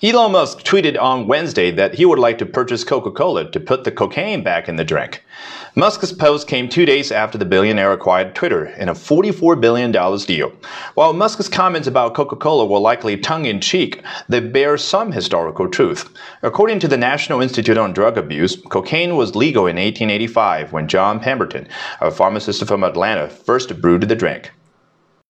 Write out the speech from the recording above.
Elon Musk tweeted on Wednesday that he would like to purchase Coca Cola to put the cocaine back in the drink. Musk's post came two days after the billionaire acquired Twitter in a $44 billion deal. While Musk's comments about Coca Cola were likely tongue in cheek, they bear some historical truth. According to the National Institute on Drug Abuse, cocaine was legal in 1885 when John Pemberton, a pharmacist from Atlanta, first brewed the drink.